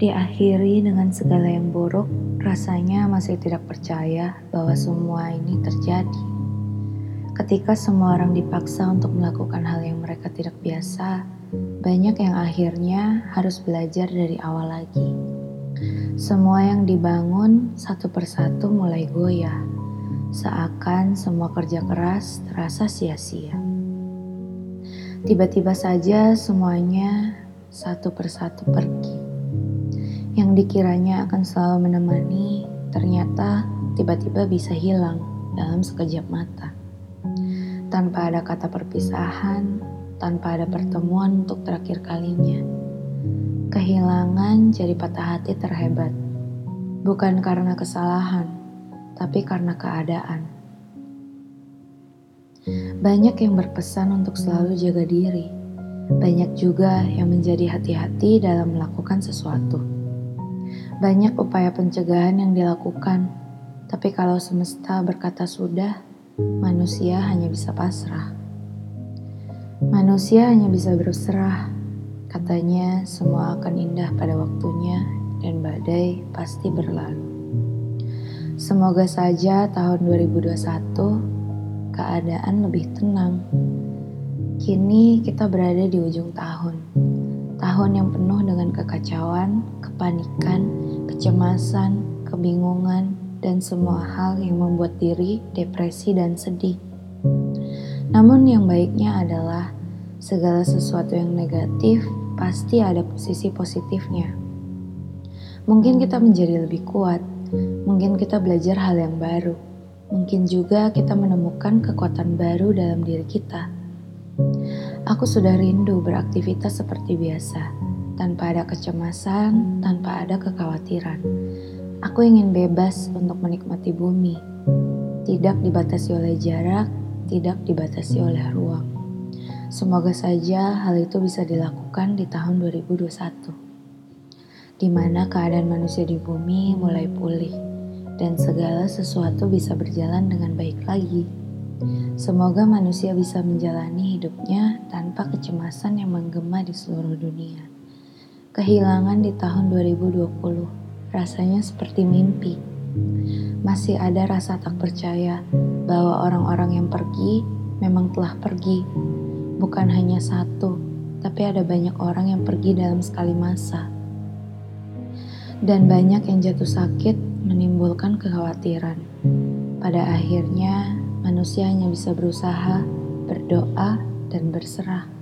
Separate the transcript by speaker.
Speaker 1: Diakhiri dengan segala yang buruk, rasanya masih tidak percaya bahwa semua ini terjadi. Ketika semua orang dipaksa untuk melakukan hal yang mereka tidak biasa, banyak yang akhirnya harus belajar dari awal lagi. Semua yang dibangun satu persatu mulai goyah, seakan semua kerja keras terasa sia-sia. Tiba-tiba saja semuanya satu persatu pergi yang dikiranya akan selalu menemani, ternyata tiba-tiba bisa hilang dalam sekejap mata. Tanpa ada kata perpisahan, tanpa ada pertemuan untuk terakhir kalinya. Kehilangan jadi patah hati terhebat. Bukan karena kesalahan, tapi karena keadaan. Banyak yang berpesan untuk selalu jaga diri. Banyak juga yang menjadi hati-hati dalam melakukan sesuatu. Banyak upaya pencegahan yang dilakukan, tapi kalau semesta berkata sudah, manusia hanya bisa pasrah. Manusia hanya bisa berserah. Katanya semua akan indah pada waktunya dan badai pasti berlalu. Semoga saja tahun 2021 keadaan lebih tenang. Kini kita berada di ujung tahun. Tahun yang penuh dengan kekacauan, kepanikan, kecemasan, kebingungan, dan semua hal yang membuat diri depresi dan sedih. Namun, yang baiknya adalah segala sesuatu yang negatif pasti ada sisi positifnya. Mungkin kita menjadi lebih kuat, mungkin kita belajar hal yang baru, mungkin juga kita menemukan kekuatan baru dalam diri kita. Aku sudah rindu beraktivitas seperti biasa tanpa ada kecemasan, tanpa ada kekhawatiran. Aku ingin bebas untuk menikmati bumi, tidak dibatasi oleh jarak, tidak dibatasi oleh ruang. Semoga saja hal itu bisa dilakukan di tahun 2021, di mana keadaan manusia di bumi mulai pulih dan segala sesuatu bisa berjalan dengan baik lagi. Semoga manusia bisa menjalani hidupnya tanpa kecemasan yang menggema di seluruh dunia. Kehilangan di tahun 2020 rasanya seperti mimpi. Masih ada rasa tak percaya bahwa orang-orang yang pergi memang telah pergi. Bukan hanya satu, tapi ada banyak orang yang pergi dalam sekali masa. Dan banyak yang jatuh sakit menimbulkan kekhawatiran. Pada akhirnya, manusia hanya bisa berusaha, berdoa, dan berserah.